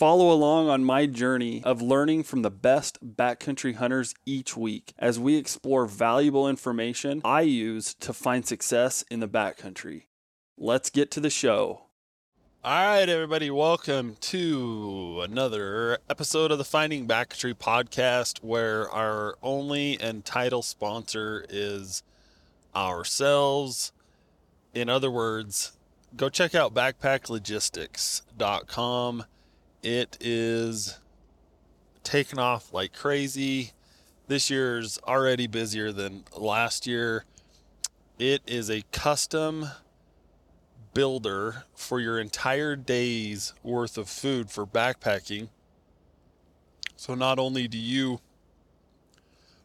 Follow along on my journey of learning from the best backcountry hunters each week as we explore valuable information I use to find success in the backcountry. Let's get to the show. All right, everybody, welcome to another episode of the Finding Backcountry podcast where our only and title sponsor is ourselves. In other words, go check out backpacklogistics.com. It is taken off like crazy. This year's already busier than last year. It is a custom builder for your entire day's worth of food for backpacking. So not only do you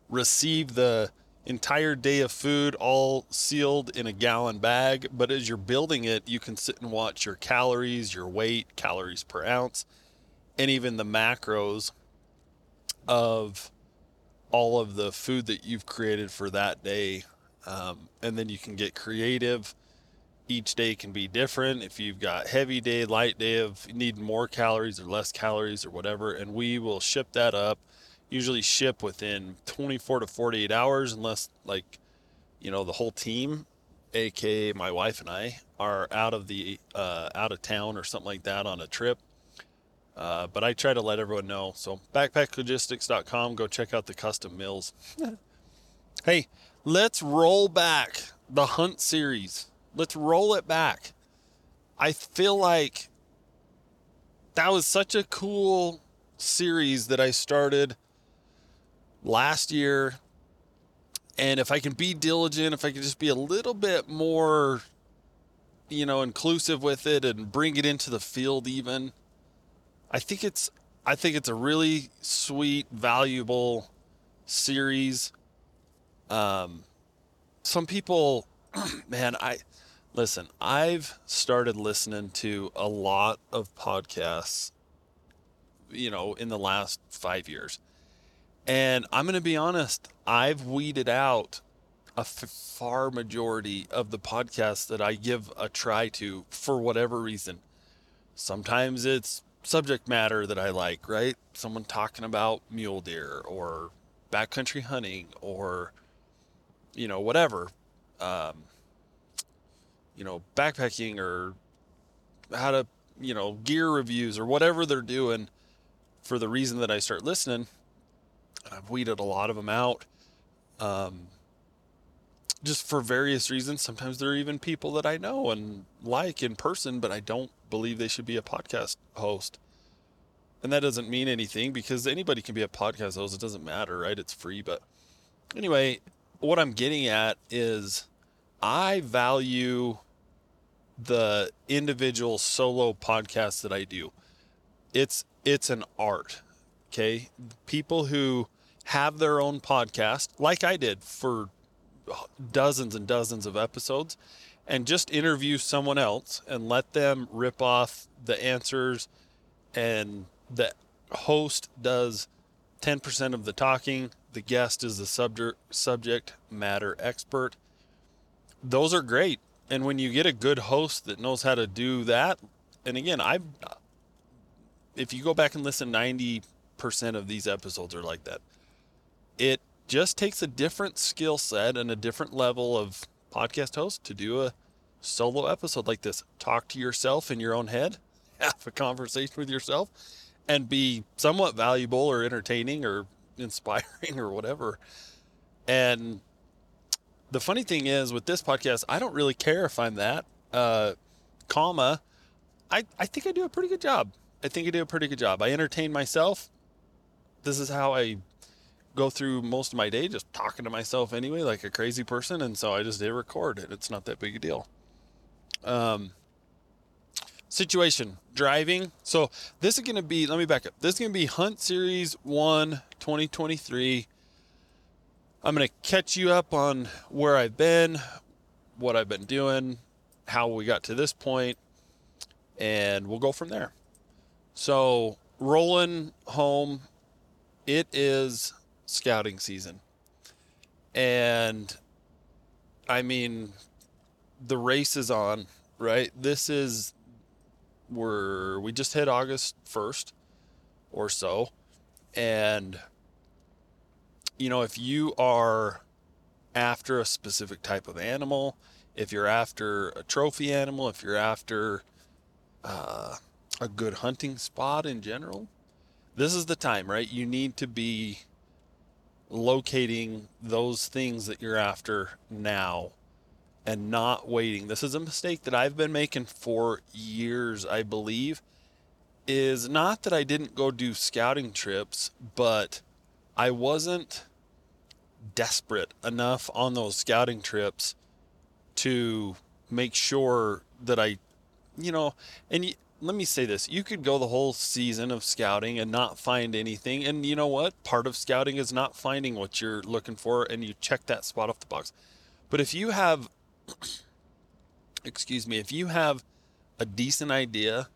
receive the entire day of food all sealed in a gallon bag. But as you're building it, you can sit and watch your calories, your weight, calories per ounce, and even the macros of all of the food that you've created for that day. Um, and then you can get creative. Each day can be different. If you've got heavy day, light day of need more calories or less calories or whatever, and we will ship that up usually ship within 24 to 48 hours unless like you know the whole team aka my wife and i are out of the uh, out of town or something like that on a trip uh, but i try to let everyone know. So backpacklogistics.com go check out the custom mills hey let's roll back the hunt series. Let's roll it back. I feel like that was such a cool series that i started last year. And if I can be diligent, if I can just be a little bit more, you know, inclusive with it and bring it into the field even, I think it's I think it's a really sweet, valuable series. Um some people man, I listen, I've started listening to a lot of podcasts you know in the last 5 years and I'm going to be honest, I've weeded out a f- far majority of the podcasts that I give a try to for whatever reason. Sometimes it's subject matter that I like, right? Someone talking about mule deer or backcountry hunting or, you know, whatever. Um, you know, backpacking or how to, you know, gear reviews or whatever they're doing for the reason that I start listening I've weeded a lot of them out. Um, just for various reasons. Sometimes there are even people that I know and like in person, but I don't believe they should be a podcast host. And that doesn't mean anything because anybody can be a podcast host. It doesn't matter, right? It's free. But anyway, what I'm getting at is I value the individual solo podcast that I do. It's it's an art. Okay? People who have their own podcast, like I did for dozens and dozens of episodes, and just interview someone else and let them rip off the answers, and the host does 10% of the talking, the guest is the subject subject matter expert. Those are great. And when you get a good host that knows how to do that, and again, I if you go back and listen 90% of these episodes are like that it just takes a different skill set and a different level of podcast host to do a solo episode like this. Talk to yourself in your own head, have a conversation with yourself, and be somewhat valuable or entertaining or inspiring or whatever. And the funny thing is with this podcast, I don't really care if I'm that. Uh, comma, I, I think I do a pretty good job. I think I do a pretty good job. I entertain myself. This is how I go through most of my day just talking to myself anyway, like a crazy person. And so I just did record it. It's not that big a deal. Um, situation driving. So this is going to be, let me back up. This is going to be Hunt Series 1 2023. I'm going to catch you up on where I've been, what I've been doing, how we got to this point, and we'll go from there. So, rolling home, it is scouting season. And I mean, the race is on, right? This is we're we just hit August 1st or so. And you know, if you are after a specific type of animal, if you're after a trophy animal, if you're after uh, a good hunting spot in general, this is the time, right? You need to be locating those things that you're after now and not waiting. This is a mistake that I've been making for years, I believe. Is not that I didn't go do scouting trips, but I wasn't desperate enough on those scouting trips to make sure that I, you know, and let me say this you could go the whole season of scouting and not find anything. And you know what? Part of scouting is not finding what you're looking for, and you check that spot off the box. But if you have, excuse me, if you have a decent idea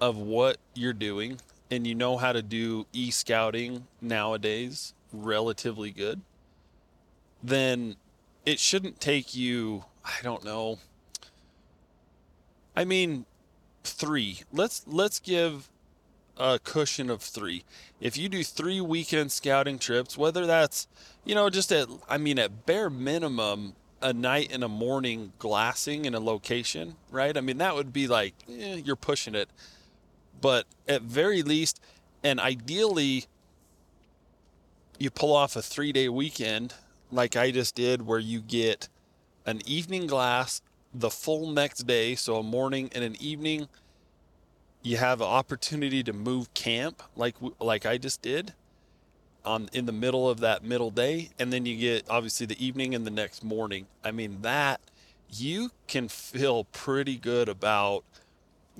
of what you're doing and you know how to do e scouting nowadays relatively good, then it shouldn't take you, I don't know. I mean, three. Let's let's give a cushion of three. If you do three weekend scouting trips, whether that's, you know, just at, I mean, at bare minimum, a night and a morning glassing in a location, right? I mean, that would be like, eh, you're pushing it. But at very least, and ideally, you pull off a three day weekend like I just did, where you get an evening glass the full next day, so a morning and an evening. You have an opportunity to move camp, like like I just did, on in the middle of that middle day, and then you get obviously the evening and the next morning. I mean that you can feel pretty good about,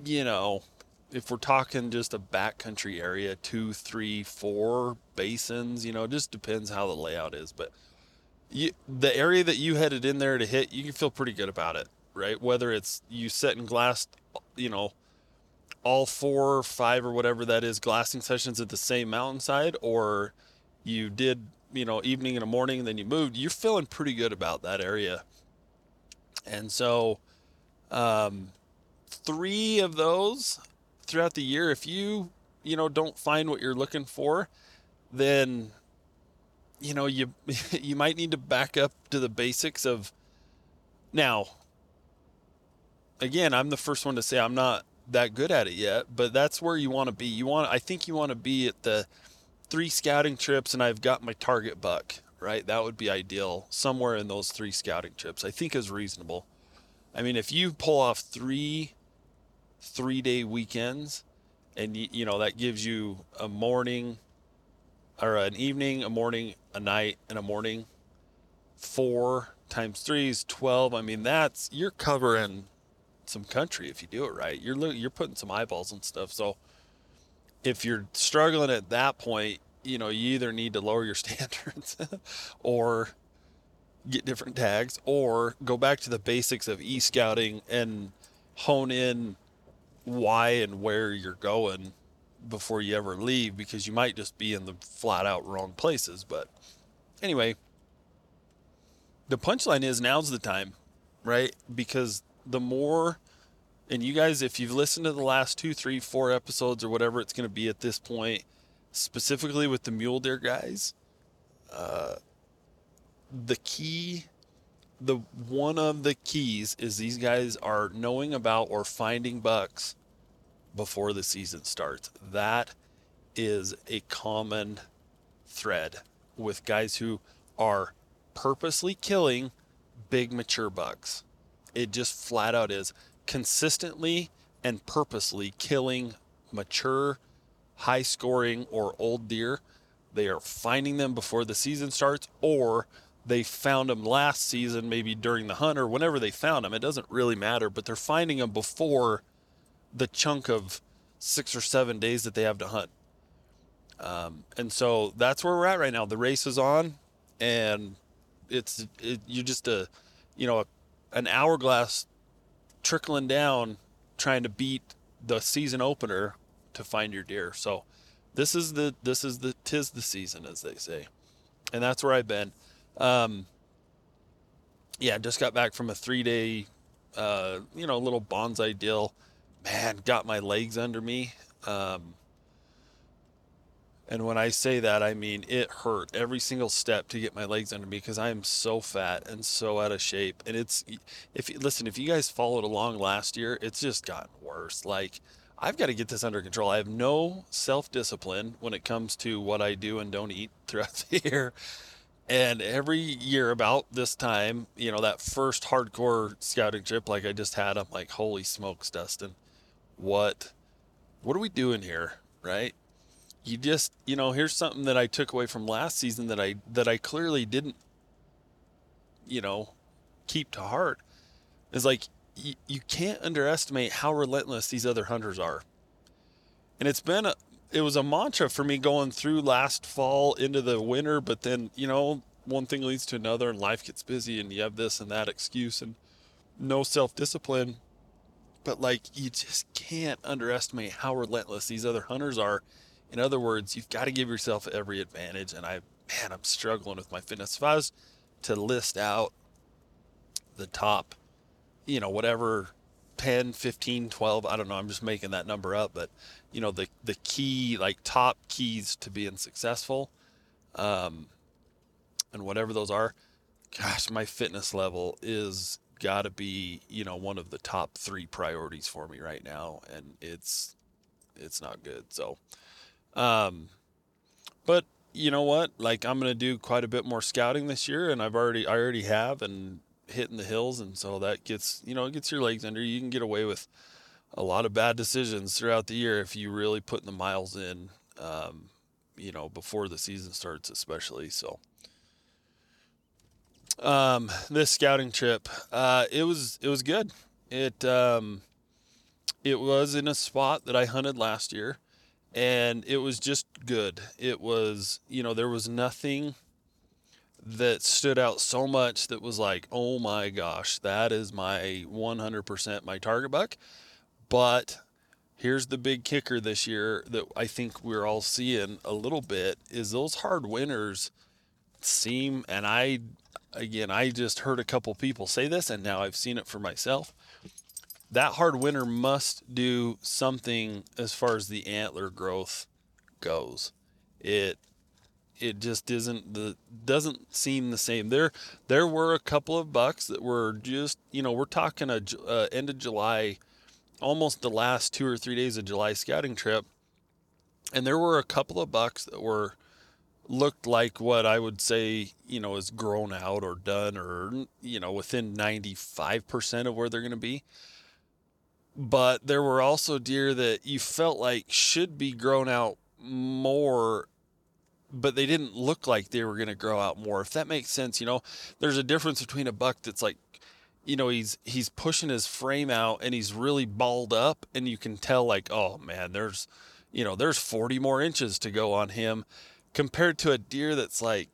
you know, if we're talking just a backcountry area, two, three, four basins, you know, it just depends how the layout is, but you, the area that you headed in there to hit, you can feel pretty good about it right? Whether it's you set in glass, you know, all four, or five, or whatever that is, glassing sessions at the same mountainside, or you did, you know, evening and a morning, and then you moved, you're feeling pretty good about that area. And so, um, three of those throughout the year, if you, you know, don't find what you're looking for, then, you know, you, you might need to back up to the basics of now again, I'm the first one to say I'm not that good at it yet, but that's where you want to be. You want I think you want to be at the three scouting trips and I've got my target buck, right? That would be ideal. Somewhere in those three scouting trips. I think is reasonable. I mean, if you pull off 3 3-day weekends and you, you know that gives you a morning or an evening, a morning, a night, and a morning. 4 times 3 is 12. I mean, that's you're covering some country if you do it right. You're you're putting some eyeballs and stuff. So if you're struggling at that point, you know, you either need to lower your standards or get different tags or go back to the basics of e-scouting and hone in why and where you're going before you ever leave because you might just be in the flat out wrong places. But anyway, the punchline is now's the time, right? Because the more and you guys if you've listened to the last two three four episodes or whatever it's going to be at this point specifically with the mule deer guys uh, the key the one of the keys is these guys are knowing about or finding bucks before the season starts. That is a common thread with guys who are purposely killing big mature bucks it just flat out is consistently and purposely killing mature, high scoring, or old deer. They are finding them before the season starts, or they found them last season, maybe during the hunt or whenever they found them. It doesn't really matter, but they're finding them before the chunk of six or seven days that they have to hunt. Um, and so that's where we're at right now. The race is on. and it's it, you just a you know a, an hourglass trickling down trying to beat the season opener to find your deer. So this is the this is the tis the season as they say, and that's where I've been. Um, yeah, just got back from a three day, uh, you know, little bonsai deal. Man, got my legs under me. Um, and when I say that, I mean it hurt every single step to get my legs under me because I am so fat and so out of shape. And it's if listen, if you guys followed along last year, it's just gotten worse. Like I've got to get this under control. I have no self discipline when it comes to what I do and don't eat throughout the year. And every year about this time, you know, that first hardcore scouting trip like I just had, I'm like, holy smokes, Dustin, what what are we doing here? Right? You just, you know, here's something that I took away from last season that I that I clearly didn't, you know, keep to heart. Is like you, you can't underestimate how relentless these other hunters are. And it's been a, it was a mantra for me going through last fall into the winter, but then, you know, one thing leads to another and life gets busy and you have this and that excuse and no self-discipline. But like you just can't underestimate how relentless these other hunters are. In other words, you've got to give yourself every advantage and I man, I'm struggling with my fitness. If I was to list out the top you know, whatever 10, 15, 12, I don't know, I'm just making that number up, but you know, the the key like top keys to being successful um and whatever those are, gosh, my fitness level is got to be, you know, one of the top 3 priorities for me right now and it's it's not good. So um but you know what? Like I'm going to do quite a bit more scouting this year and I've already I already have and hitting the hills, and so that gets you know it gets your legs under. You can get away with a lot of bad decisions throughout the year if you really put the miles in. Um, you know, before the season starts, especially. So, um, this scouting trip, uh, it was it was good. It um, it was in a spot that I hunted last year, and it was just good. It was you know there was nothing that stood out so much that was like, oh my gosh, that is my 100% my target buck. But here's the big kicker this year that I think we're all seeing a little bit is those hard winners seem, and I, again, I just heard a couple people say this and now I've seen it for myself. That hard winter must do something as far as the antler growth goes. It it just isn't the doesn't seem the same. There there were a couple of bucks that were just you know we're talking a uh, end of July, almost the last two or three days of July scouting trip, and there were a couple of bucks that were looked like what I would say you know is grown out or done or you know within ninety five percent of where they're going to be. But there were also deer that you felt like should be grown out more but they didn't look like they were going to grow out more. If that makes sense, you know, there's a difference between a buck that's like, you know, he's he's pushing his frame out and he's really balled up, and you can tell like, oh man, there's, you know, there's 40 more inches to go on him, compared to a deer that's like,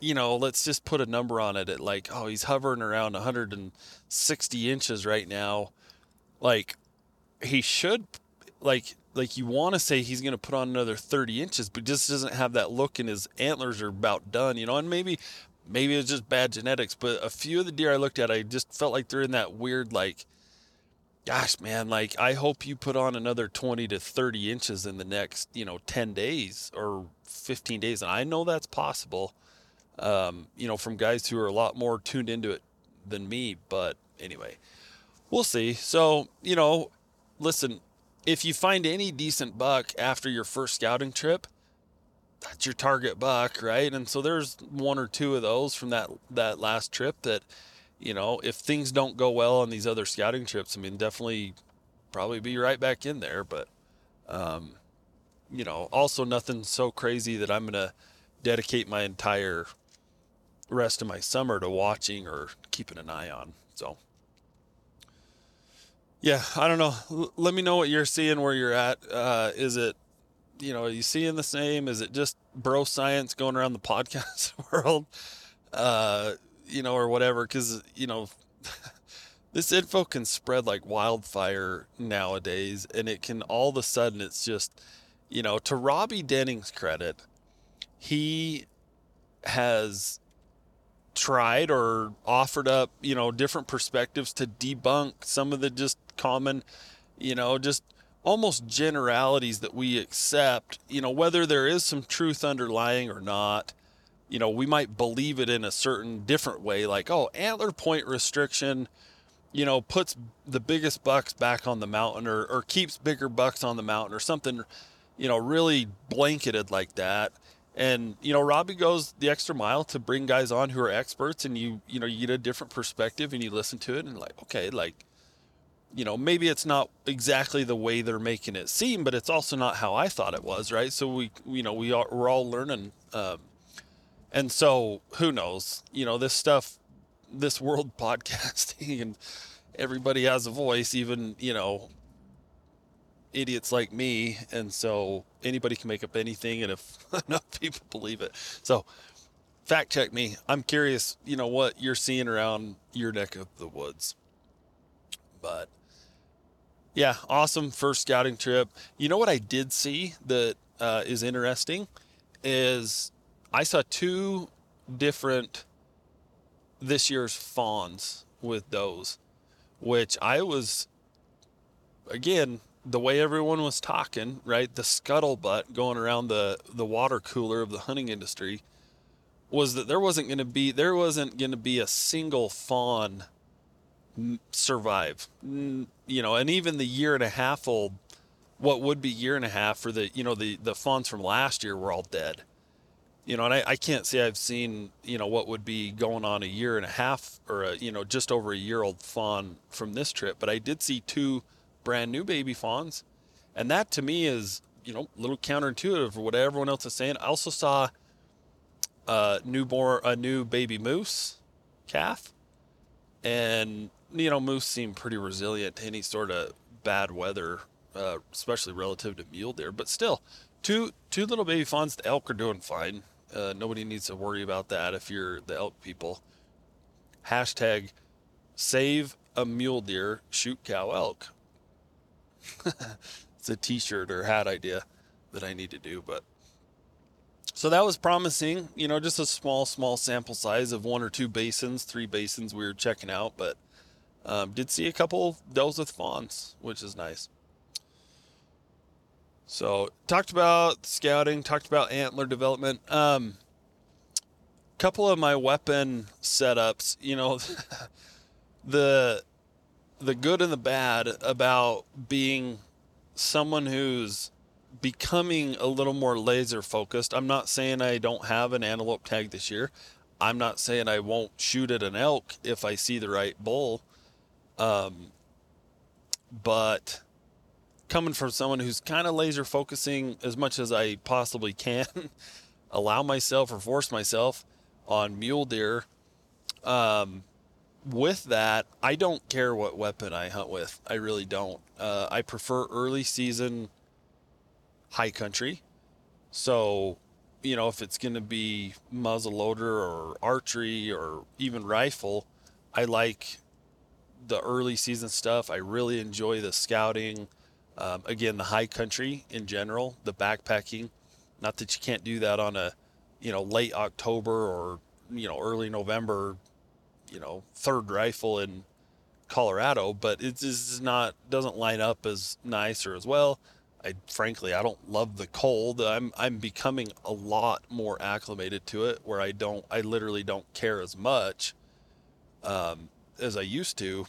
you know, let's just put a number on it at like, oh, he's hovering around 160 inches right now, like he should, like like you want to say he's going to put on another 30 inches, but just doesn't have that look, and his antlers are about done, you know. And maybe, maybe it's just bad genetics, but a few of the deer I looked at, I just felt like they're in that weird, like, gosh, man, like I hope you put on another 20 to 30 inches in the next, you know, 10 days or 15 days, and I know that's possible. Um, you know, from guys who are a lot more tuned into it than me, but anyway, we'll see. So, you know, listen, if you find any decent buck after your first scouting trip, that's your target buck, right? And so there's one or two of those from that that last trip that, you know, if things don't go well on these other scouting trips, I mean, definitely probably be right back in there. But, um, you know, also nothing so crazy that I'm gonna dedicate my entire rest of my summer to watching or keeping an eye on. So yeah, I don't know. L- let me know what you're seeing, where you're at. Uh, is it you know, are you seeing the same? Is it just bro science going around the podcast world? Uh, you know, or whatever, because, you know, this info can spread like wildfire nowadays, and it can all of a sudden, it's just, you know, to Robby Denning's credit, he has tried or offered up, you know, different perspectives to debunk some of the just common, you know, just almost generalities that we accept, you know, whether there is some truth underlying or not. You know, we might believe it in a certain different way, like, oh, antler point restriction, you know, puts the biggest bucks back on the mountain or, or keeps bigger bucks on the mountain or something, you know, really blanketed like that. And, you know, Robby goes the extra mile to bring guys on who are experts and you, you know, you get a different perspective and you listen to it and like, okay, like, you know, maybe it's not exactly the way they're making it seem, but it's also not how I thought it was, right? So we, you know, we are we're all learning, um, and so who knows? You know, this stuff, this world podcasting, and everybody has a voice, even you know, idiots like me, and so anybody can make up anything, and if enough people believe it, so fact check me. I'm curious, you know, what you're seeing around your neck of the woods. But yeah, awesome first scouting trip. You know what I did see that uh, is interesting is I saw two different this year's fawns with those, which I was again the way everyone was talking, right? The scuttlebutt going around the the water cooler of the hunting industry was that there wasn't going to be there wasn't going to be a single fawn survive. You know, and even the year and a half old, what would be year and a half for the, you know, the, the fawns from last year were all dead. You know, and I, I can't say I've seen, you know, what would be going on a year and a half or, a, you know, just over a year old fawn from this trip. But I did see two brand new baby fawns. And that to me is, you know, a little counterintuitive for what everyone else is saying. I also saw a newborn, a new baby moose calf. And you know, moose seem pretty resilient to any sort of bad weather, uh, especially relative to mule deer. But still, two two little baby fawns. The elk are doing fine. Uh, nobody needs to worry about that if you're the elk people. Hashtag save a mule deer, shoot cow elk. it's a t-shirt or hat idea that I need to do, but so that was promising, you know, just a small, small sample size of one or two basins, three basins we were checking out, but um, did see a couple does with fawns, which is nice. So talked about scouting, talked about antler development. Um, couple of my weapon setups, you know, the the good and the bad about being someone who's becoming a little more laser focused. I'm not saying I don't have an antelope tag this year. I'm not saying I won't shoot at an elk if I see the right bull. Um, but coming from someone who's kind of laser focusing as much as I possibly can, allow myself or force myself on mule deer. Um, with that, I don't care what weapon I hunt with. I really don't. Uh, I prefer early season high country. So, you know, if it's going to be muzzle loader or archery or even rifle, I like the early season stuff. I really enjoy the scouting. Um, again, the high country in general, the backpacking. Not that you can't do that on a, you know, late October or you know early November, you know, third rifle in Colorado, but it is not doesn't line up as nice or as well. I frankly I don't love the cold. I'm I'm becoming a lot more acclimated to it, where I don't I literally don't care as much um, as I used to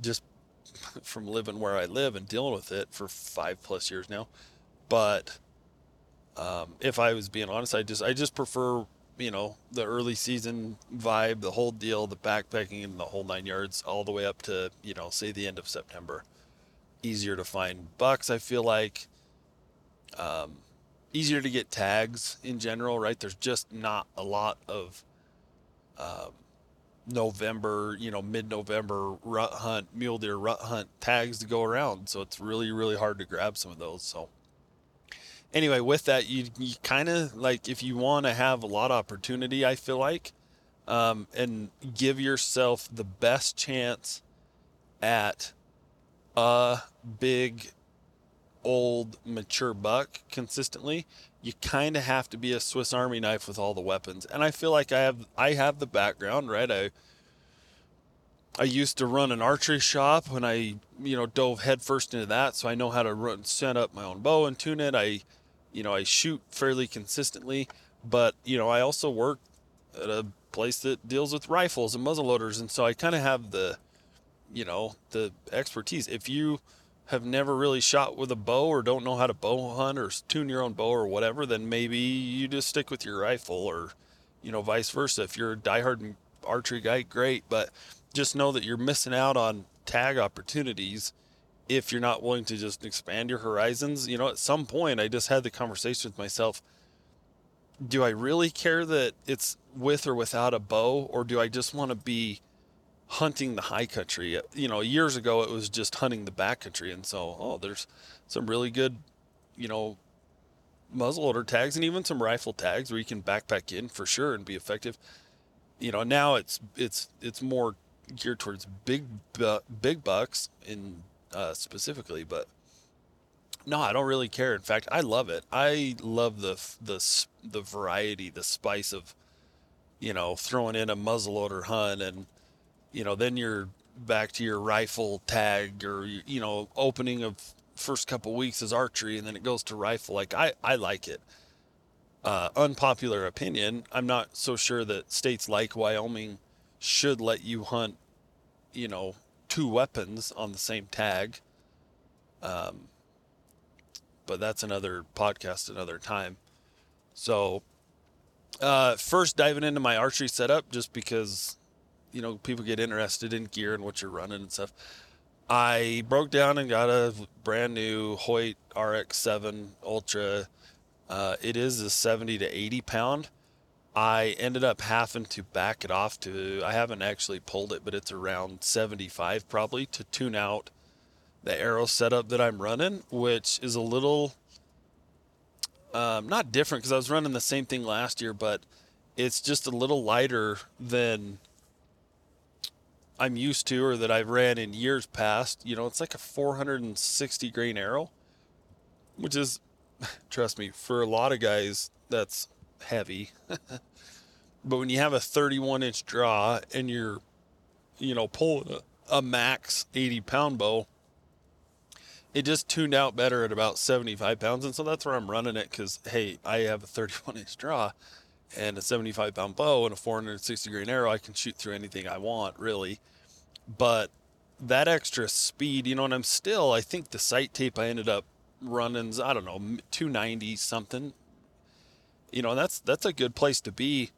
just from living where I live and dealing with it for five plus years now. But um, if I was being honest, I just I just prefer you know the early season vibe, the whole deal, the backpacking and the whole nine yards, all the way up to you know say the end of September. Easier to find bucks, I feel like. Um, easier to get tags in general, right? There's just not a lot of um, November, you know, mid November rut hunt, mule deer rut hunt tags to go around. So it's really, really hard to grab some of those. So, anyway, with that, you you kind of like if you want to have a lot of opportunity, I feel like, um, and give yourself the best chance at a big, old, mature buck consistently. You kind of have to be a Swiss Army knife with all the weapons, and I feel like I have I have the background, right? I I used to run an archery shop when I, you know, dove headfirst into that, so I know how to run, set up my own bow and tune it. I, you know, I shoot fairly consistently, but you know, I also work at a place that deals with rifles and muzzleloaders, and so I kind of have the, you know, the expertise. If you have never really shot with a bow or don't know how to bow hunt or tune your own bow or whatever, then maybe you just stick with your rifle or, you know, vice versa. If you're a diehard archery guy, great, but just know that you're missing out on tag opportunities if you're not willing to just expand your horizons. You know, at some point, I just had the conversation with myself do I really care that it's with or without a bow, or do I just want to be hunting the high country? You know, years ago, it was just hunting the back country. And so, oh, there's some really good, you know, muzzleloader tags and even some rifle tags where you can backpack in for sure and be effective. You know, now it's it's it's more geared towards big big bucks in uh, specifically, but no, I don't really care. In fact, I love it. I love the the the variety, the spice of you know throwing in a muzzleloader hunt, and you know then you're back to your rifle tag or you know opening of first couple weeks is archery, and then it goes to rifle. Like I I like it. Uh, unpopular opinion. I'm not so sure that states like Wyoming should let you hunt, you know, two weapons on the same tag. Um, but that's another podcast, another time. So, uh, first diving into my archery setup, just because, you know, people get interested in gear and what you're running and stuff. I broke down and got a brand new Hoyt RX7 Ultra. Uh, it is a 70 to 80 pound. I ended up having to back it off to, I haven't actually pulled it, but it's around 75 probably to tune out the arrow setup that I'm running, which is a little, um, not different because I was running the same thing last year, but it's just a little lighter than I'm used to or that I've ran in years past. You know, it's like a 460 grain arrow, which is, trust me, for a lot of guys, that's heavy. but when you have a 31 inch draw and you're, you know, pulling a, a max 80 pound bow, it just tuned out better at about 75 pounds. And so that's where I'm running it because, hey, I have a 31 inch draw and a 75 pound bow and a 460 grain arrow. I can shoot through anything I want, really. But that extra speed, you know, and I'm still, I think the sight tape I ended up running, I don't know, 290 something, you know, that's that's a good place to be,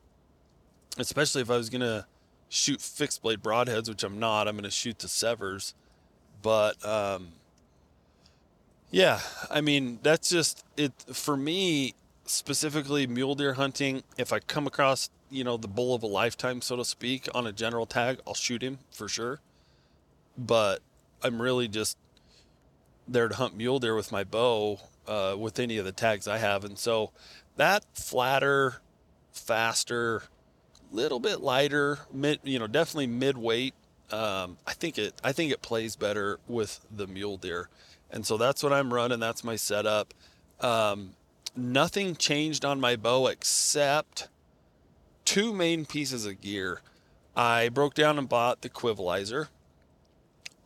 especially if I was gonna shoot fixed blade broadheads, which I'm not. I'm gonna shoot the SEVRs, but um, yeah, I mean that's just it for me specifically mule deer hunting. If I come across you know the bull of a lifetime, so to speak, on a general tag, I'll shoot him for sure. But I'm really just there to hunt mule deer with my bow uh, with any of the tags I have, and so that flatter, faster, little bit lighter, mid, you know, definitely mid weight. Um, I think it, I think it plays better with the mule deer, and so that's what I'm running. That's my setup. Um, nothing changed on my bow except two main pieces of gear. I broke down and bought the Quivalizer.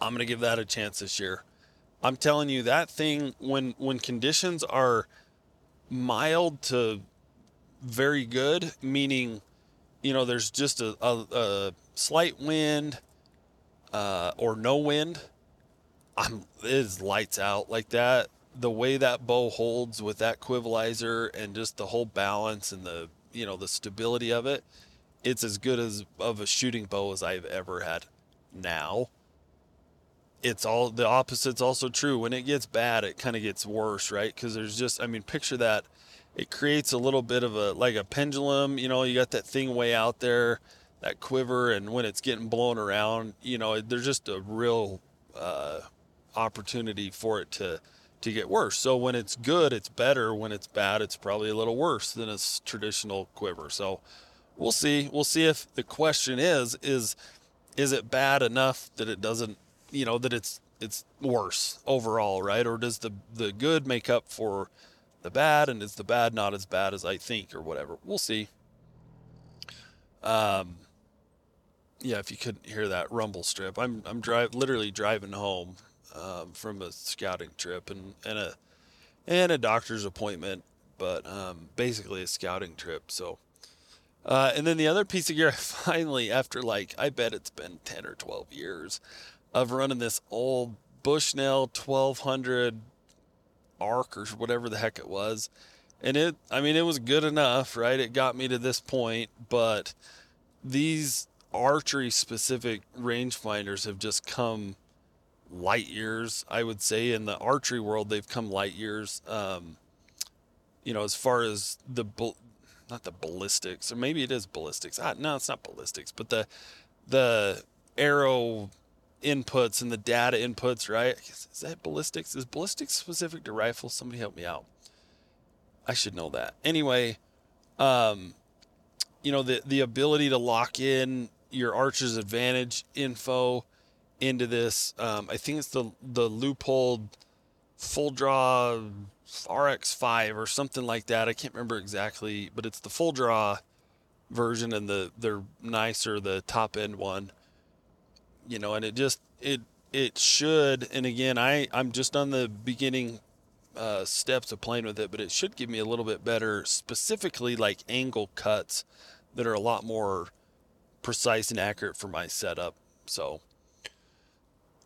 I'm gonna give that a chance this year. I'm telling you that thing when when conditions are mild to very good, meaning, you know, there's just a, a, a slight wind uh, or no wind. I'm it is lights out like that. The way that bow holds with that quivalizer and just the whole balance and the you know the stability of it, it's as good as of a shooting bow as I've ever had. Now, it's all the opposite's also true. When it gets bad, it kind of gets worse, right? Because there's just, I mean, picture that. It creates a little bit of a like a pendulum. You know, you got that thing way out there, that quiver, and when it's getting blown around, you know, there's just a real uh, opportunity for it to to get worse. So when it's good, it's better. When it's bad, it's probably a little worse than a traditional quiver. So we'll see. We'll see if the question is is is it bad enough that it doesn't, you know, that it's it's worse overall, right? Or does the the good make up for the bad and is the bad not as bad as I think or whatever? We'll see. Um yeah, if you couldn't hear that rumble strip, I'm I'm drive literally driving home um, from a scouting trip and, and a and a doctor's appointment, but um, basically a scouting trip. So, uh, and then the other piece of gear, finally, after like I bet it's been ten or twelve years of running this old Bushnell 1200 arc or whatever the heck it was, and it, I mean, it was good enough, right? It got me to this point, but these archery specific rangefinders have just come light years, I would say. In the archery world, they've come light years. Um, you know, as far as the not the ballistics, or maybe it is ballistics. Ah, no, it's not ballistics, but the the arrow inputs and the data inputs, right? Is that ballistics? Is ballistics specific to rifles? Somebody help me out. I should know that. Anyway, um, you know, the the ability to lock in your archer's advantage info into this. Um, I think it's the the Leupold full draw RX5 or something like that. I can't remember exactly, but it's the full draw version and the they're nicer the top end one. You know, and it just it it should and again I I'm just on the beginning uh, steps of playing with it, but it should give me a little bit better specifically like angle cuts that are a lot more precise and accurate for my setup. So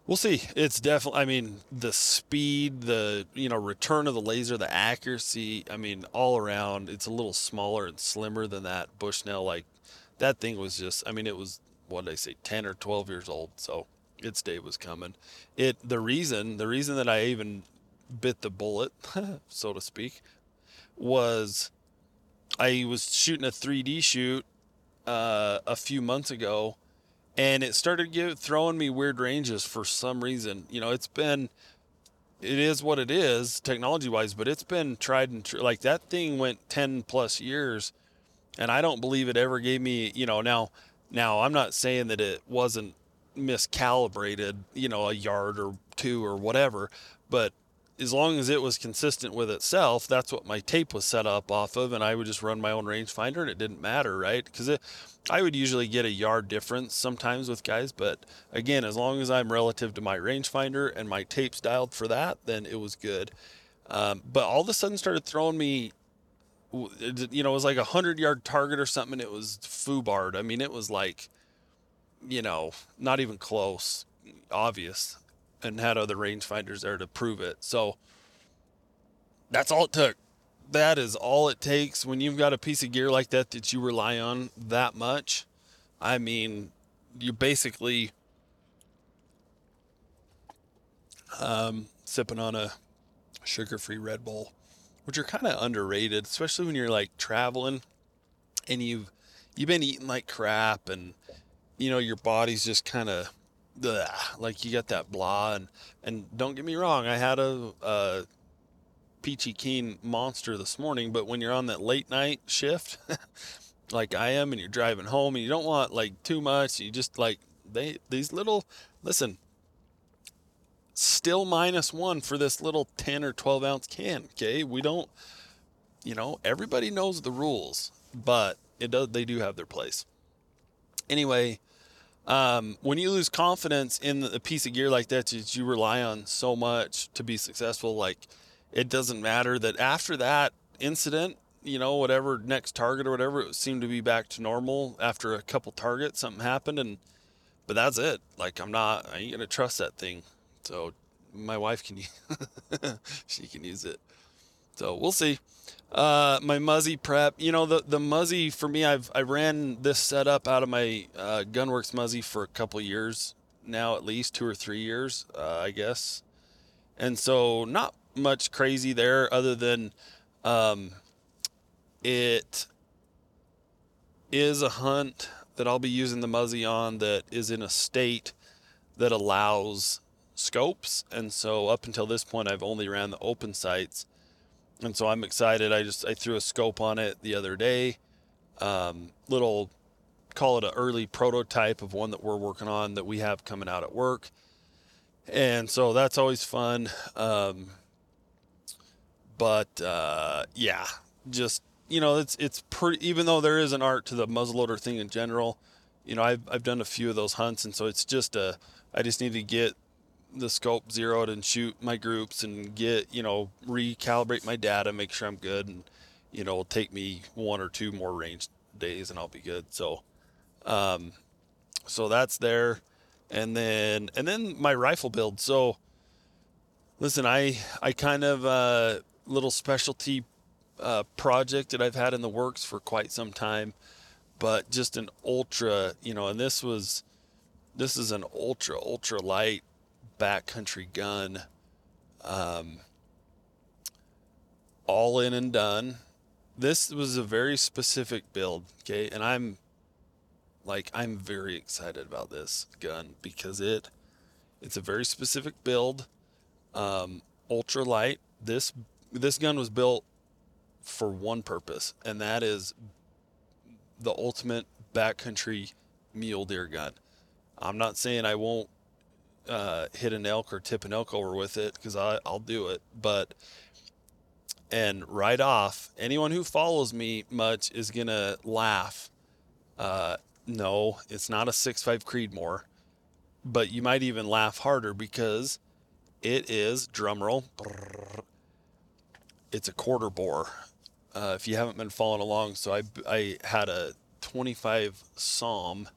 We'll see. It's definitely. I mean, the speed, the you know return of the laser, the accuracy. I mean, all around, it's a little smaller and slimmer than that Bushnell. Like that thing was just. I mean, it was what did I say, ten or twelve years old. So its day was coming. It the reason the reason that I even bit the bullet, so to speak, was I was shooting a 3D shoot uh, a few months ago and it started give, throwing me weird ranges for some reason. You know, it's been, it is what it is technology wise, but it's been tried and true. Like that thing went 10 plus years, and I don't believe it ever gave me, you know, now, now I'm not saying that it wasn't miscalibrated, you know, a yard or two or whatever, but as long as it was consistent with itself, that's what my tape was set up off of, and I would just run my own rangefinder, and it didn't matter, right? Because I would usually get a yard difference sometimes with guys, but again, as long as I'm relative to my rangefinder and my tape's dialed for that, then it was good. Um, but all of a sudden, started throwing me, you know, it was like a hundred yard target or something. It was foobarred. I mean, it was like, you know, not even close, obvious and had other rangefinders there to prove it. So that's all it took. That is all it takes when you've got a piece of gear like that that you rely on that much. I mean, you're basically um, sipping on a sugar-free Red Bull, which are kind of underrated, especially when you're like traveling and you've you've been eating like crap and you know your body's just kind of like you got that blah and and don't get me wrong i had a, a peachy keen monster this morning but when you're on that late night shift like i am and you're driving home and you don't want like too much you just like they these little listen still minus one for this little 10 or 12 ounce can okay we don't you know everybody knows the rules but it does they do have their place anyway um, when you lose confidence in a piece of gear like that that you rely on so much to be successful, like it doesn't matter that after that incident, you know, whatever next target or whatever, it seemed to be back to normal after a couple targets, something happened and but that's it. Like I'm not I ain't gonna trust that thing. So my wife can use, she can use it. So we'll see. Uh, my Muzzy prep, you know, the, the Muzzy for me, I've, I ran this setup out of my, uh, Gunwerks Muzzy for a couple years now, at least two or three years, uh, I guess. And so not much crazy there other than, um, it is a hunt that I'll be using the Muzzy on that is in a state that allows scopes. And so up until this point, I've only ran the open sights. And so I'm excited. I just, I threw a scope on it the other day. Um, little, call it an early prototype of one that we're working on that we have coming out at work. And so that's always fun. Um, but uh, yeah, just you know, it's it's pretty. Even though there is an art to the muzzleloader thing in general, you know, I've I've done a few of those hunts, and so it's just a. I just need to get the scope zeroed and shoot my groups and get you know recalibrate my data, make sure I'm good, and you know, take me one or two more range days, and I'll be good. So, um, so that's there, and then and then my rifle build. So, listen, I I kind of uh, little specialty uh, project that I've had in the works for quite some time, but just an ultra, you know, and this was, this is an ultra, ultra light backcountry gun. Um, all in and done. This was a very specific build, okay? And I'm like I'm very excited about this gun because it it's a very specific build. Um, ultra light. This this gun was built for one purpose, and that is the ultimate backcountry mule deer gun. I'm not saying I won't uh, hit an elk or tip an elk over with it because I'll do it, but and right off, anyone who follows me much is gonna laugh. Uh, no, it's not a six five Creedmoor, but you might even laugh harder because it is drumroll. It's a quarter bore uh, if you haven't been following along, so I, I had a 25 SAUM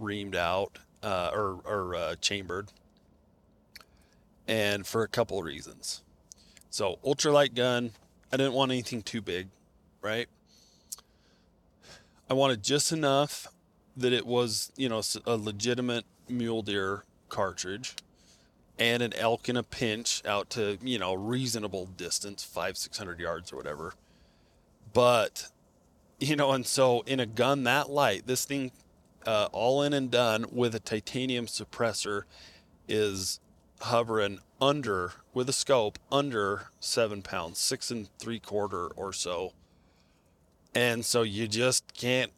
reamed out uh, or, or uh, chambered, and for a couple of reasons. So, ultralight gun, I didn't want anything too big, right? I wanted just enough that it was, you know, a legitimate mule deer cartridge and an elk in a pinch out to you know reasonable distance five six hundred yards or whatever but you know and so in a gun that light this thing uh, all in and done with a titanium suppressor is hovering under with a scope under seven pounds six and three quarter or so and so you just can't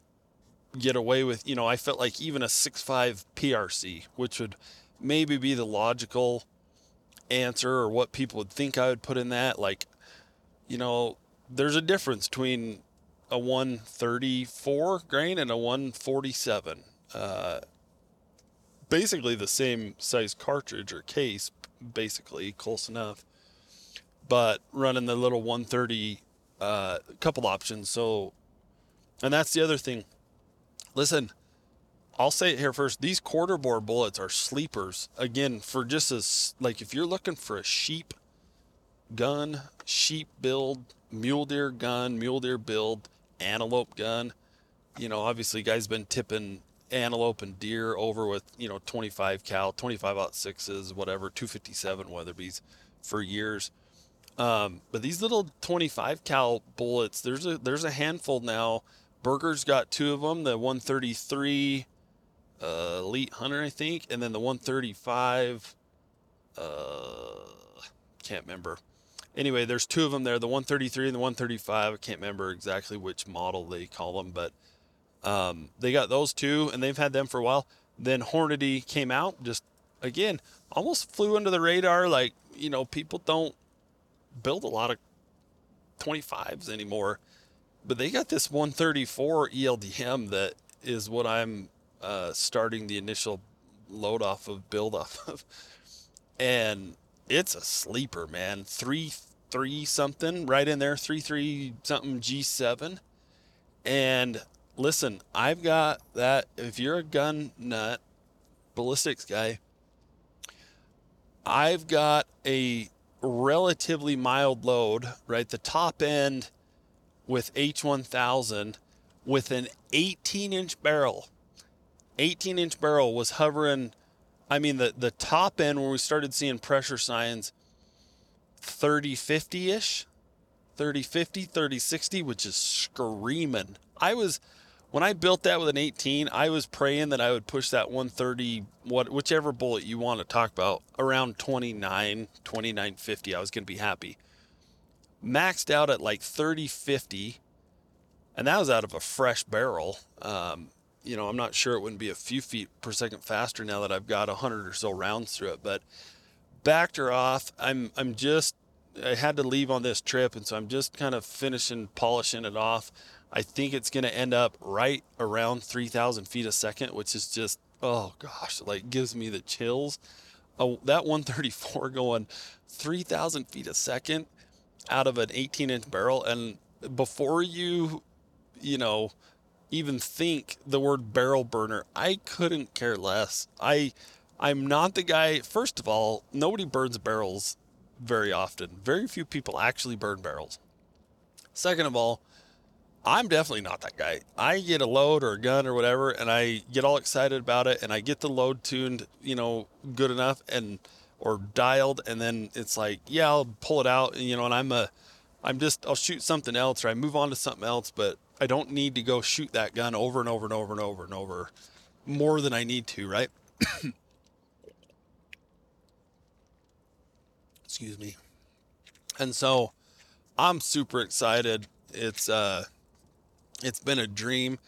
get away with you know i felt like even a six five prc which would maybe be the logical answer or what people would think I would put in that. Like, you know, there's a difference between a 134 grain and a 147. Uh, basically the same size cartridge or case, basically close enough. But running the little 130, a uh, couple options. So, and that's the other thing. Listen, I'll say it here first. These quarter bore bullets are sleepers. Again, for just as like if you're looking for a sheep gun, sheep build, mule deer gun, mule deer build, antelope gun. You know, obviously, guys been tipping antelope and deer over with you know 25 cal, 25 out sixes, whatever, 257 Weatherbys for years. Um, but these little 25 cal bullets, there's a there's a handful now. Berger's got two of them. The 133 uh, Elite Hunter, I think, and then the 135. Uh, can't remember. Anyway, there's two of them there, the 133 and the 135. I can't remember exactly which model they call them, but um, they got those two, and they've had them for a while. Then Hornady came out, just again, almost flew under the radar. Like you know, people don't build a lot of 25s anymore, but they got this 134 ELDM that is what I'm uh, starting the initial load off of build off of, and it's a sleeper, man. Three three something right in there, three three something G seven, and listen, I've got that. If you're a gun nut, ballistics guy, I've got a relatively mild load, right? The top end with H1000 with an 18 inch barrel 18 inch barrel was hovering. I mean, the, the top end when we started seeing pressure signs 30 50 ish, 30 50, 30 60, which is screaming. I was, when I built that with an 18, I was praying that I would push that 130, what whichever bullet you want to talk about, around 29, 2950. I was going to be happy. Maxed out at like 3050, and that was out of a fresh barrel. Um, you know, I'm not sure it wouldn't be a few feet per second faster now that I've got 100 or so rounds through it, but backed her off. I'm I'm just I had to leave on this trip, and so I'm just kind of finishing polishing it off. I think it's going to end up right around 3,000 feet a second, which is just, oh gosh, like gives me the chills. Oh, that 134 going 3,000 feet a second out of an 18 inch barrel. And before you, you know, even think the word barrel burner, I couldn't care less. I, I'm not the guy. First of all, nobody burns barrels very often. Very few people actually burn barrels. Second of all, I'm definitely not that guy. I get a load or a gun or whatever, and I get all excited about it, and I get the load tuned, you know, good enough and or dialed, and then it's like, yeah, I'll pull it out, and, you know, and I'm a, I'm just, I'll shoot something else or I move on to something else, but I don't need to go shoot that gun over and over and over and over and over more than I need to, right? Excuse me. And so I'm super excited. It's, uh, it's been a dream.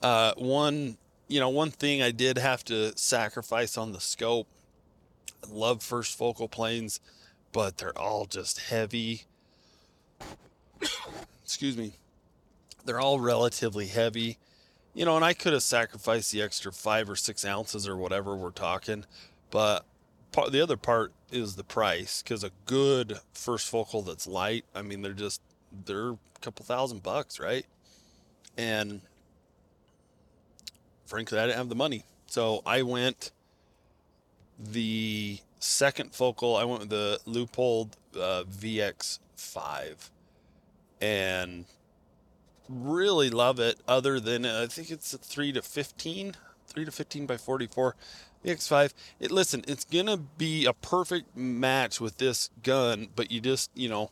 Uh, one, you know, one thing I did have to sacrifice on the scope. I love first focal planes, but they're all just heavy. Excuse me. They're all relatively heavy, you know, and I could have sacrificed the extra five or six ounces or whatever we're talking, but part, the other part is the price because a good first focal that's light, I mean, they're just they're a couple thousand bucks, right? And frankly, I didn't have the money. So I went the second focal, I went with the Leupold uh, VX5 and really love it. Other than I think it's a 3 to 15, 3 to 15 by 44. The X5. It listen, it's gonna be a perfect match with this gun, but you just you know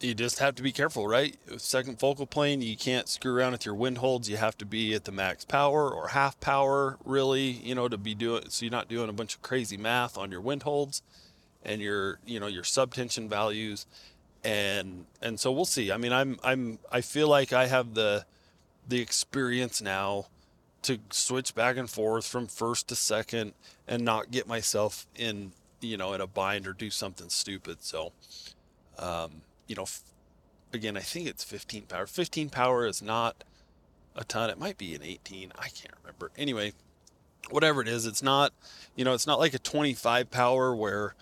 you just have to be careful, right? Second focal plane, you can't screw around with your wind holds. You have to be at the max power or half power, really, you know, to be doing so you're not doing a bunch of crazy math on your wind holds and your, you know, your subtension values. And and so we'll see. I mean, I'm I'm I feel like I have the the experience now to switch back and forth from first to second and not get myself in, you know, in a bind or do something stupid. So um you know, again, I think it's 15 power. 15 power is not a ton. It might be an 18. I can't remember. Anyway, whatever it is, it's not, you know, it's not like a 25 power where,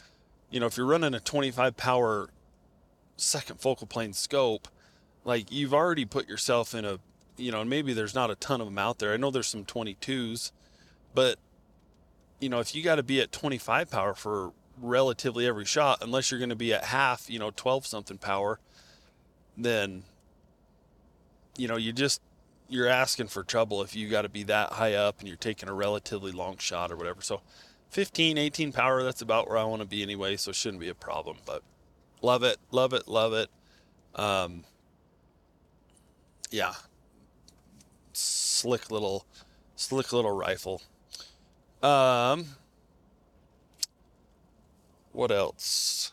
you know, if you're running a 25 power second focal plane scope, like you've already put yourself in a, you know, maybe there's not a ton of them out there. I know there's some 22s, but, you know, if you got to be at 25 power for relatively every shot, unless you're going to be at half, you know, 12 something power, then, you know, you just, you're asking for trouble if you got to be that high up and you're taking a relatively long shot or whatever. So 15, 18 power, that's about where I want to be anyway. So it shouldn't be a problem, but love it, love it, love it. Um, yeah. Slick little, slick little rifle. Um, what else?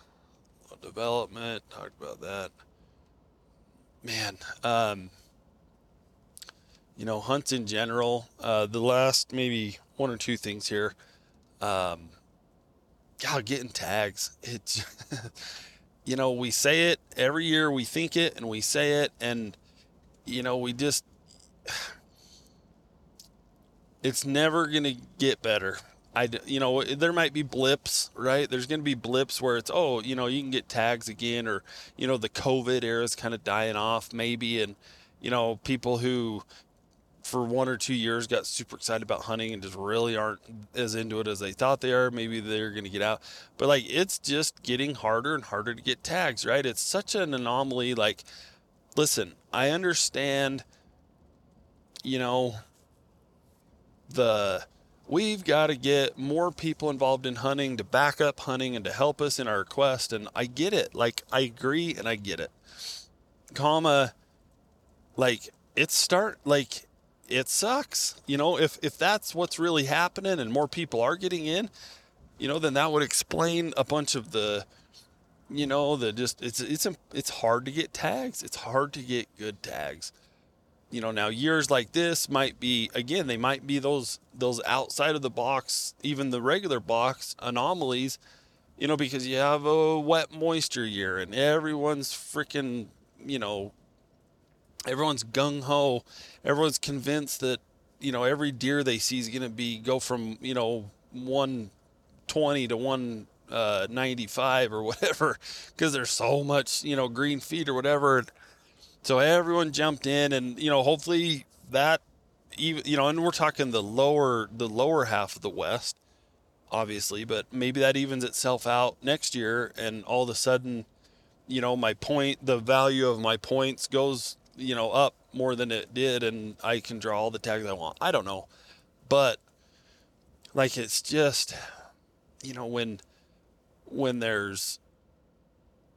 Development, talked about that. Man, um, you know, hunts in general. Uh, the last maybe one or two things here. Um, God, getting tags. It's, you know, we say it every year, we think it and we say it, and, you know, we just, it's never going to get better. I, you know, there might be blips, right? There's going to be blips where it's, oh, you know, you can get tags again, or, you know, the COVID era is kind of dying off, maybe. And, you know, people who for one or two years got super excited about hunting and just really aren't as into it as they thought they are, maybe they're going to get out. But, like, it's just getting harder and harder to get tags, right? It's such an anomaly. Like, listen, I understand, you know, the we've got to get more people involved in hunting to back up hunting and to help us in our quest. And I get it. Like, I agree and I get it. Comma, like, it's start like it sucks. You know, if if that's what's really happening and more people are getting in, you know, then that would explain a bunch of the you know, the just it's it's it's hard to get tags. It's hard to get good tags. You know, now years like this might be again, they might be those those outside of the box, even the regular box anomalies, you know, because you have a wet moisture year and everyone's freaking, you know, everyone's gung ho. Everyone's convinced that you know every deer they see is going to be go from you know 120 to 195 uh, or whatever because there's so much you know green feet or whatever. So everyone jumped in, and you know hopefully that even you know, and we're talking the lower the lower half of the West, obviously, but maybe that evens itself out next year, and all of a sudden, you know, my point, the value of my points goes you know, up more than it did and I can draw all the tags I want. I don't know. But like it's just you know when when there's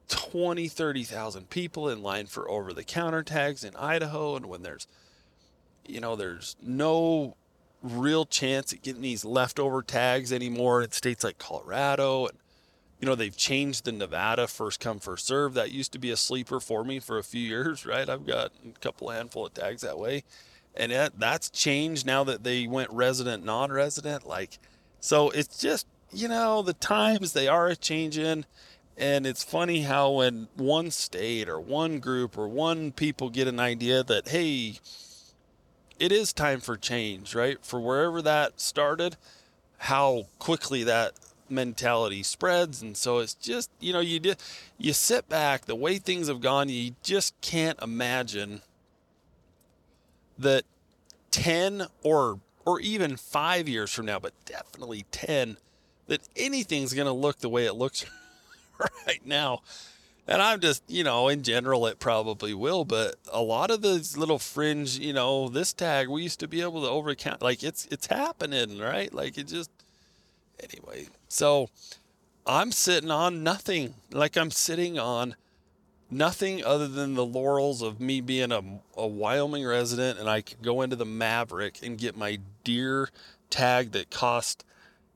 20 30,000 people in line for over the counter tags in Idaho and when there's you know there's no real chance at getting these leftover tags anymore in states like Colorado and you know, they've changed the Nevada first come, first serve. That used to be a sleeper for me for a few years, right? I've got a couple handful of tags that way. And that, that's changed now that they went resident, non resident. Like, so it's just, you know, the times they are changing. And it's funny how when one state or one group or one people get an idea that, hey, it is time for change, right? For wherever that started, how quickly that mentality spreads and so it's just you know you just you sit back the way things have gone you just can't imagine that 10 or or even 5 years from now but definitely 10 that anything's going to look the way it looks right now and I'm just, you know, in general, it probably will, but a lot of those little fringe, you know, this tag we used to be able to overcount, like it's it's happening, right? Like it just, anyway, so I'm sitting on nothing. Like I'm sitting on nothing other than the laurels of me being a, a Wyoming resident and I can go into the Maverik and get my deer tag that cost,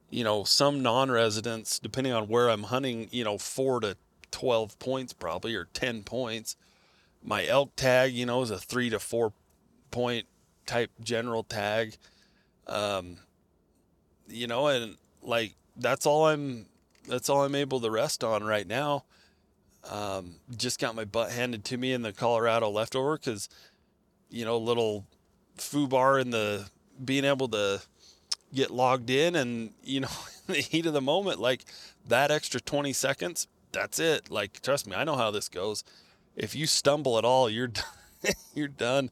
you know, some non residents, depending on where I'm hunting, you know, four to 12 points probably or 10 points. My elk tag, you know, is a three to four point type general tag. Um, you know, and like that's all I'm that's all I'm able to rest on right now. Um, just got my butt handed to me in the Colorado leftover because, you know, little foo bar in the being able to get logged in and, you know, in the heat of the moment, like that extra 20 seconds, that's it. Like, trust me, I know how this goes. If you stumble at all, you're done. you're done.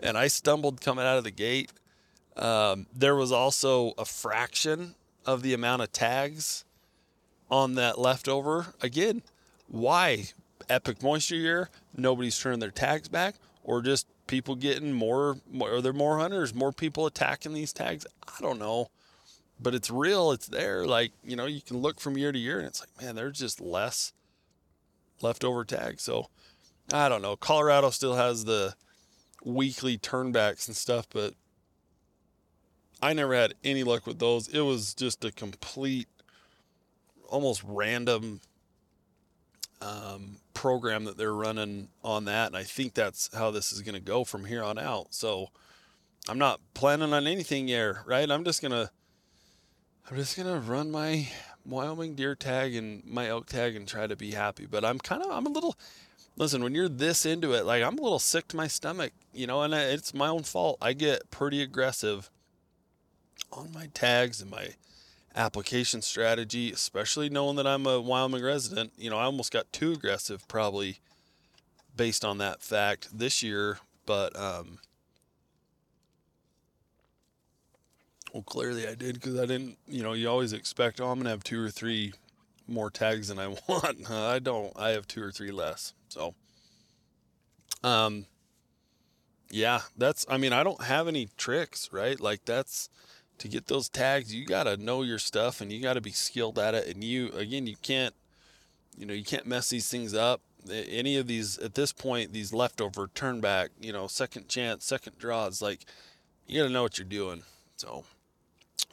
And I stumbled coming out of the gate. Um, there was also a fraction of the amount of tags on that leftover. Again, why? Epic moisture year, nobody's turning their tags back, or just people getting more, more are there more hunters, more people attacking these tags? I don't know. But it's real, it's there. Like, you know, you can look from year to year and it's like, man, there's just less leftover tags. So I don't know. Colorado still has the weekly turnbacks and stuff, but I never had any luck with those. It was just a complete, almost random um, program that they're running on that. And I think that's how this is going to go from here on out. So I'm not planning on anything here, right? I'm just going to, I'm just going to run my Wyoming deer tag and my elk tag and try to be happy. But I'm kind of, I'm a little, listen, when you're this into it, like I'm a little sick to my stomach, you know, and it's my own fault. I get pretty aggressive on my tags and my application strategy, especially knowing that I'm a Wyoming resident. You know, I almost got too aggressive probably based on that fact this year, but um well clearly I did because I didn't, you know, you always expect, oh, I'm going to have two or three more tags than I want. I don't. I have two or three less. So um yeah, that's I mean, I don't have any tricks, right? Like that's to get those tags, you got to know your stuff and you got to be skilled at it. And you, again, you can't, you know, you can't mess these things up. any of these at this point, these leftover turn back, you know, second chance, second draws, like you got to know what you're doing. So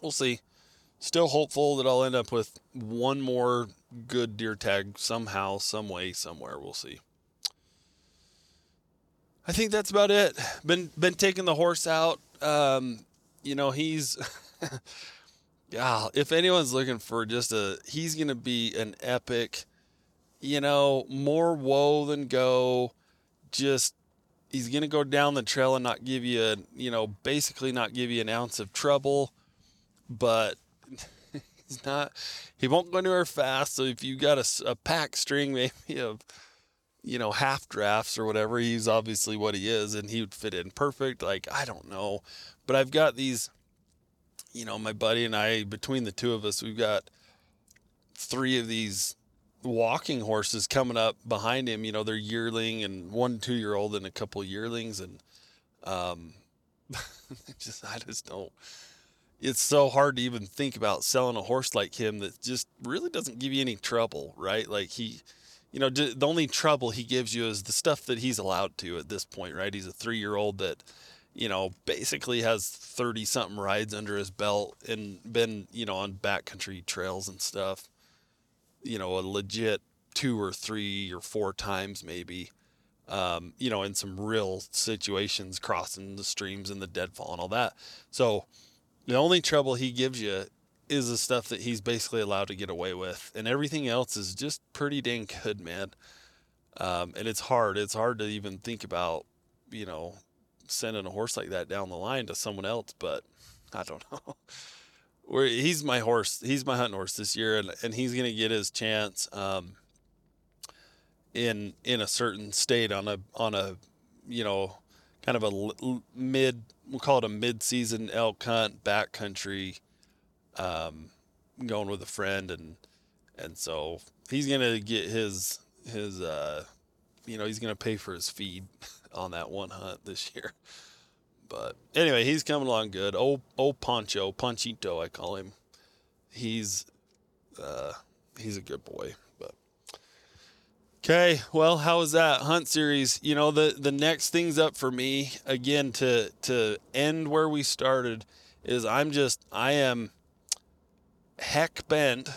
we'll see. Still hopeful that I'll end up with one more good deer tag somehow, some way, somewhere. We'll see. I think that's about it. Been been taking the horse out. Um, you know, he's yeah, if anyone's looking for just a he's gonna be an epic, you know, more whoa than go. Just he's gonna go down the trail and not give you a you know, basically not give you an ounce of trouble, but he's not he won't go anywhere fast. So if you got a, a pack string maybe of you know, half drafts or whatever. He's obviously what he is, and he would fit in perfect. Like, I don't know. But I've got these, you know, my buddy and I, between the two of us, we've got three of these walking horses coming up behind him. You know, they're yearling and one two year old and a couple yearlings. And, um, just, I just don't. It's so hard to even think about selling a horse like him that just really doesn't give you any trouble, right? Like, he, you know, the only trouble he gives you is the stuff that he's allowed to at this point, right? He's a three year old that, you know, basically has 30 something rides under his belt and been, you know, on backcountry trails and stuff, you know, a legit two or three or four times maybe, um, you know, in some real situations crossing the streams and the deadfall and all that. So the only trouble he gives you is the stuff that he's basically allowed to get away with, and everything else is just pretty dang good, man. Um, and it's hard. It's hard to even think about, you know, sending a horse like that down the line to someone else. But I don't know. Where he's my horse. He's my hunting horse this year, and, and he's gonna get his chance. Um, in in a certain state on a on a, you know, kind of a mid. We'll call it a mid season elk hunt backcountry um, going with a friend, and and so he's gonna get his his uh, you know he's gonna pay for his feed on that one hunt this year. But anyway, he's coming along good. Old old Poncho, Ponchito, I call him. He's uh, he's a good boy. But okay, well, how was that hunt series? You know, the the next things up for me again to to end where we started is I'm just I am heck bent,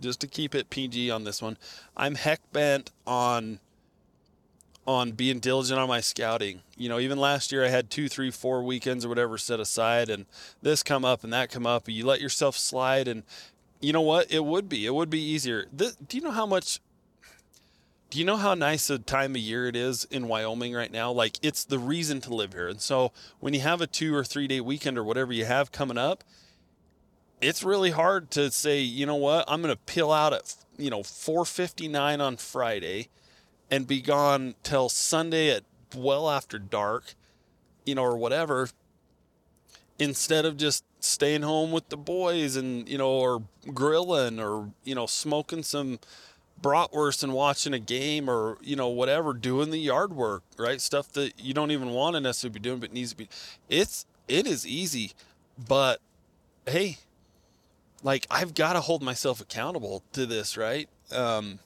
just to keep it PG on this one, I'm heck bent on on being diligent on my scouting. You know, even last year I had two, three, four weekends or whatever set aside, and this come up and that come up. You let yourself slide, and you know what? It would be. It would be easier. This, do you know how much? Do you know how nice a time of year it is in Wyoming right now? Like it's the reason to live here. And so when you have a two or three day weekend or whatever you have coming up, it's really hard to say, you know what, I'm going to peel out at, you know, 4:59 on Friday and be gone till Sunday at well after dark, you know, or whatever, instead of just staying home with the boys and, you know, or grilling or, you know, smoking some bratwurst and watching a game or, you know, whatever, doing the yard work, right? Stuff that you don't even want to necessarily be doing, but needs to be. It's, it is easy, but hey, like I've got to hold myself accountable to this, right? Um,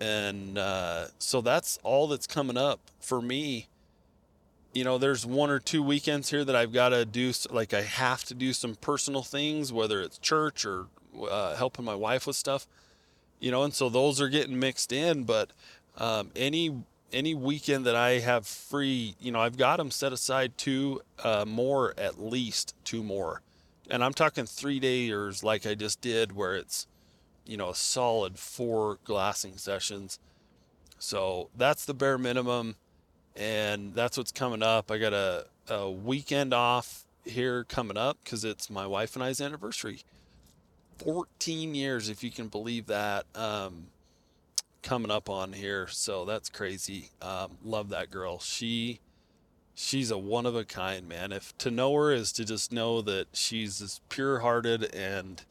and uh, so that's all that's coming up for me. You know, there's one or two weekends here that I've got to do, like I have to do some personal things, whether it's church or uh, helping my wife with stuff. You know, and so those are getting mixed in. But um, any any weekend that I have free, you know, I've got them set aside two uh, more, at least two more and I'm talking three days like I just did, where it's, you know, a solid four glassing sessions. So that's the bare minimum, and that's what's coming up. I got a, a weekend off here coming up because it's my wife and I's anniversary. 14 years, if you can believe that, um, coming up on here. So that's crazy. Um, love that girl. She she's a one of a kind, man. If to know her is to just know that she's as pure hearted and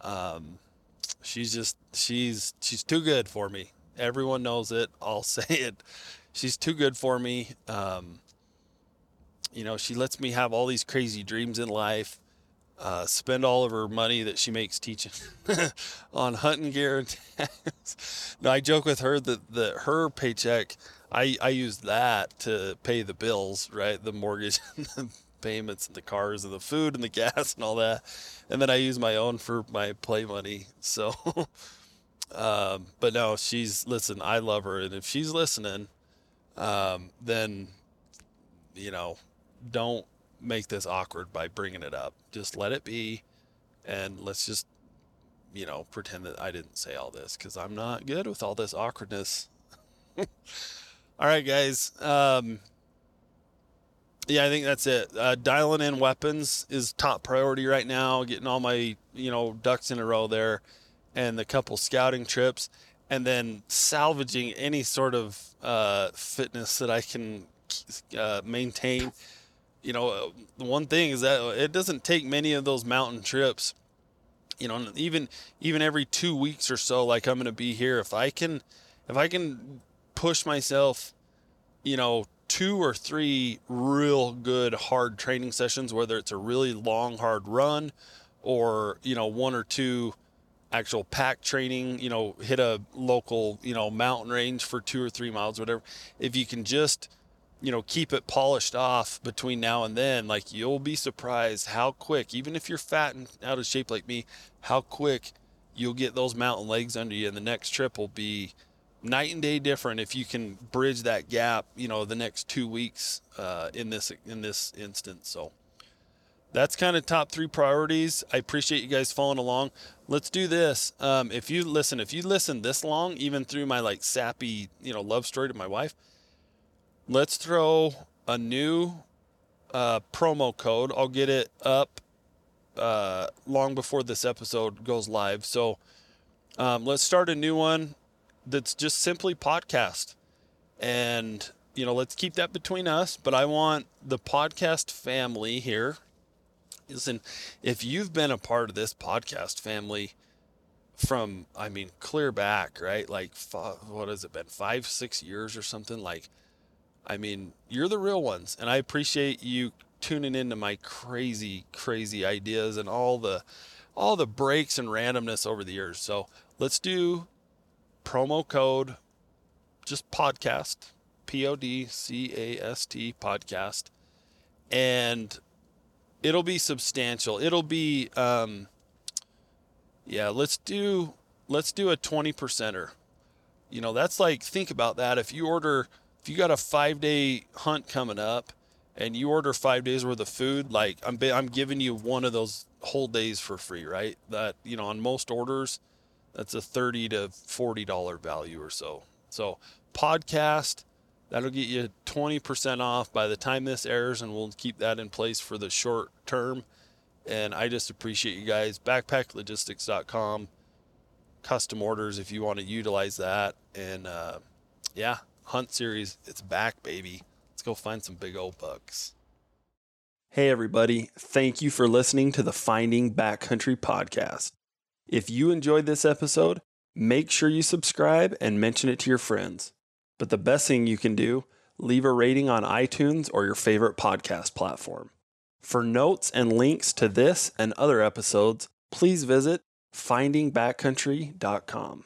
um she's just she's she's too good for me. Everyone knows it. I'll say it. She's too good for me. Um you know, she lets me have all these crazy dreams in life uh, spend all of her money that she makes teaching on hunting gear. no, I joke with her that, that her paycheck, I, I use that to pay the bills, right? The mortgage, and the payments, and the cars, and the food, and the gas, and all that. And then I use my own for my play money. So, um, but no, she's, listen, I love her. And if she's listening, um, then, you know, don't make this awkward by bringing it up. Just let it be, and let's just, you know, pretend that I didn't say all this because I'm not good with all this awkwardness. All right, guys. Um, yeah, I think that's it. Uh, dialing in weapons is top priority right now. Getting all my, you know, ducks in a row there, and the couple scouting trips, and then salvaging any sort of uh, fitness that I can uh, maintain you know, the one thing is that it doesn't take many of those mountain trips. You know, even even every two weeks or so, like I'm going to be here. If I can, if I can push myself, you know, two or three real good hard training sessions, whether it's a really long hard run, or you know, one or two actual pack training. You know, hit a local you know mountain range for two or three miles, whatever. If you can just you know, keep it polished off between now and then, like you'll be surprised how quick, even if you're fat and out of shape like me, how quick you'll get those mountain legs under you. And the next trip will be night and day different if you can bridge that gap, you know, the next two weeks uh, in this in this instance. So that's kind of top three priorities. I appreciate you guys following along. Let's do this. Um, if you listen, if you listen this long, even through my like sappy, you know, love story to my wife let's throw a new uh, promo code. I'll get it up uh, long before this episode goes live. So um, let's start a new one that's just simply podcast. And, you know, let's keep that between us. But I want the podcast family here. Listen, if you've been a part of this podcast family, from I mean clear back, right? Like what has it been? 5 6 years or something like I mean, you're the real ones, and I appreciate you tuning into my crazy, crazy ideas and all the all the breaks and randomness over the years. So let's do promo code just podcast P O D C A S T podcast, and it'll be substantial. It'll be um, yeah. Let's do let's do a twenty percenter. You know, that's like think about that. If you order if you got a five day hunt coming up and you order five days worth of food, like I'm, I'm giving you one of those whole days for free, right? That, you know, on most orders, that's a 30 to $40 value or so. So podcast, that'll get you 20% off by the time this airs and we'll keep that in place for the short term. And I just appreciate you guys. Backpacklogistics.com, custom orders if you want to utilize that. And uh, yeah, hunt series. It's back, baby. Let's go find some big old bucks. Hey, everybody. Thank you for listening to the Finding Backcountry podcast. If you enjoyed this episode, make sure you subscribe and mention it to your friends. But the best thing you can do, leave a rating on iTunes or your favorite podcast platform. For notes and links to this and other episodes, please visit findingbackcountry.com.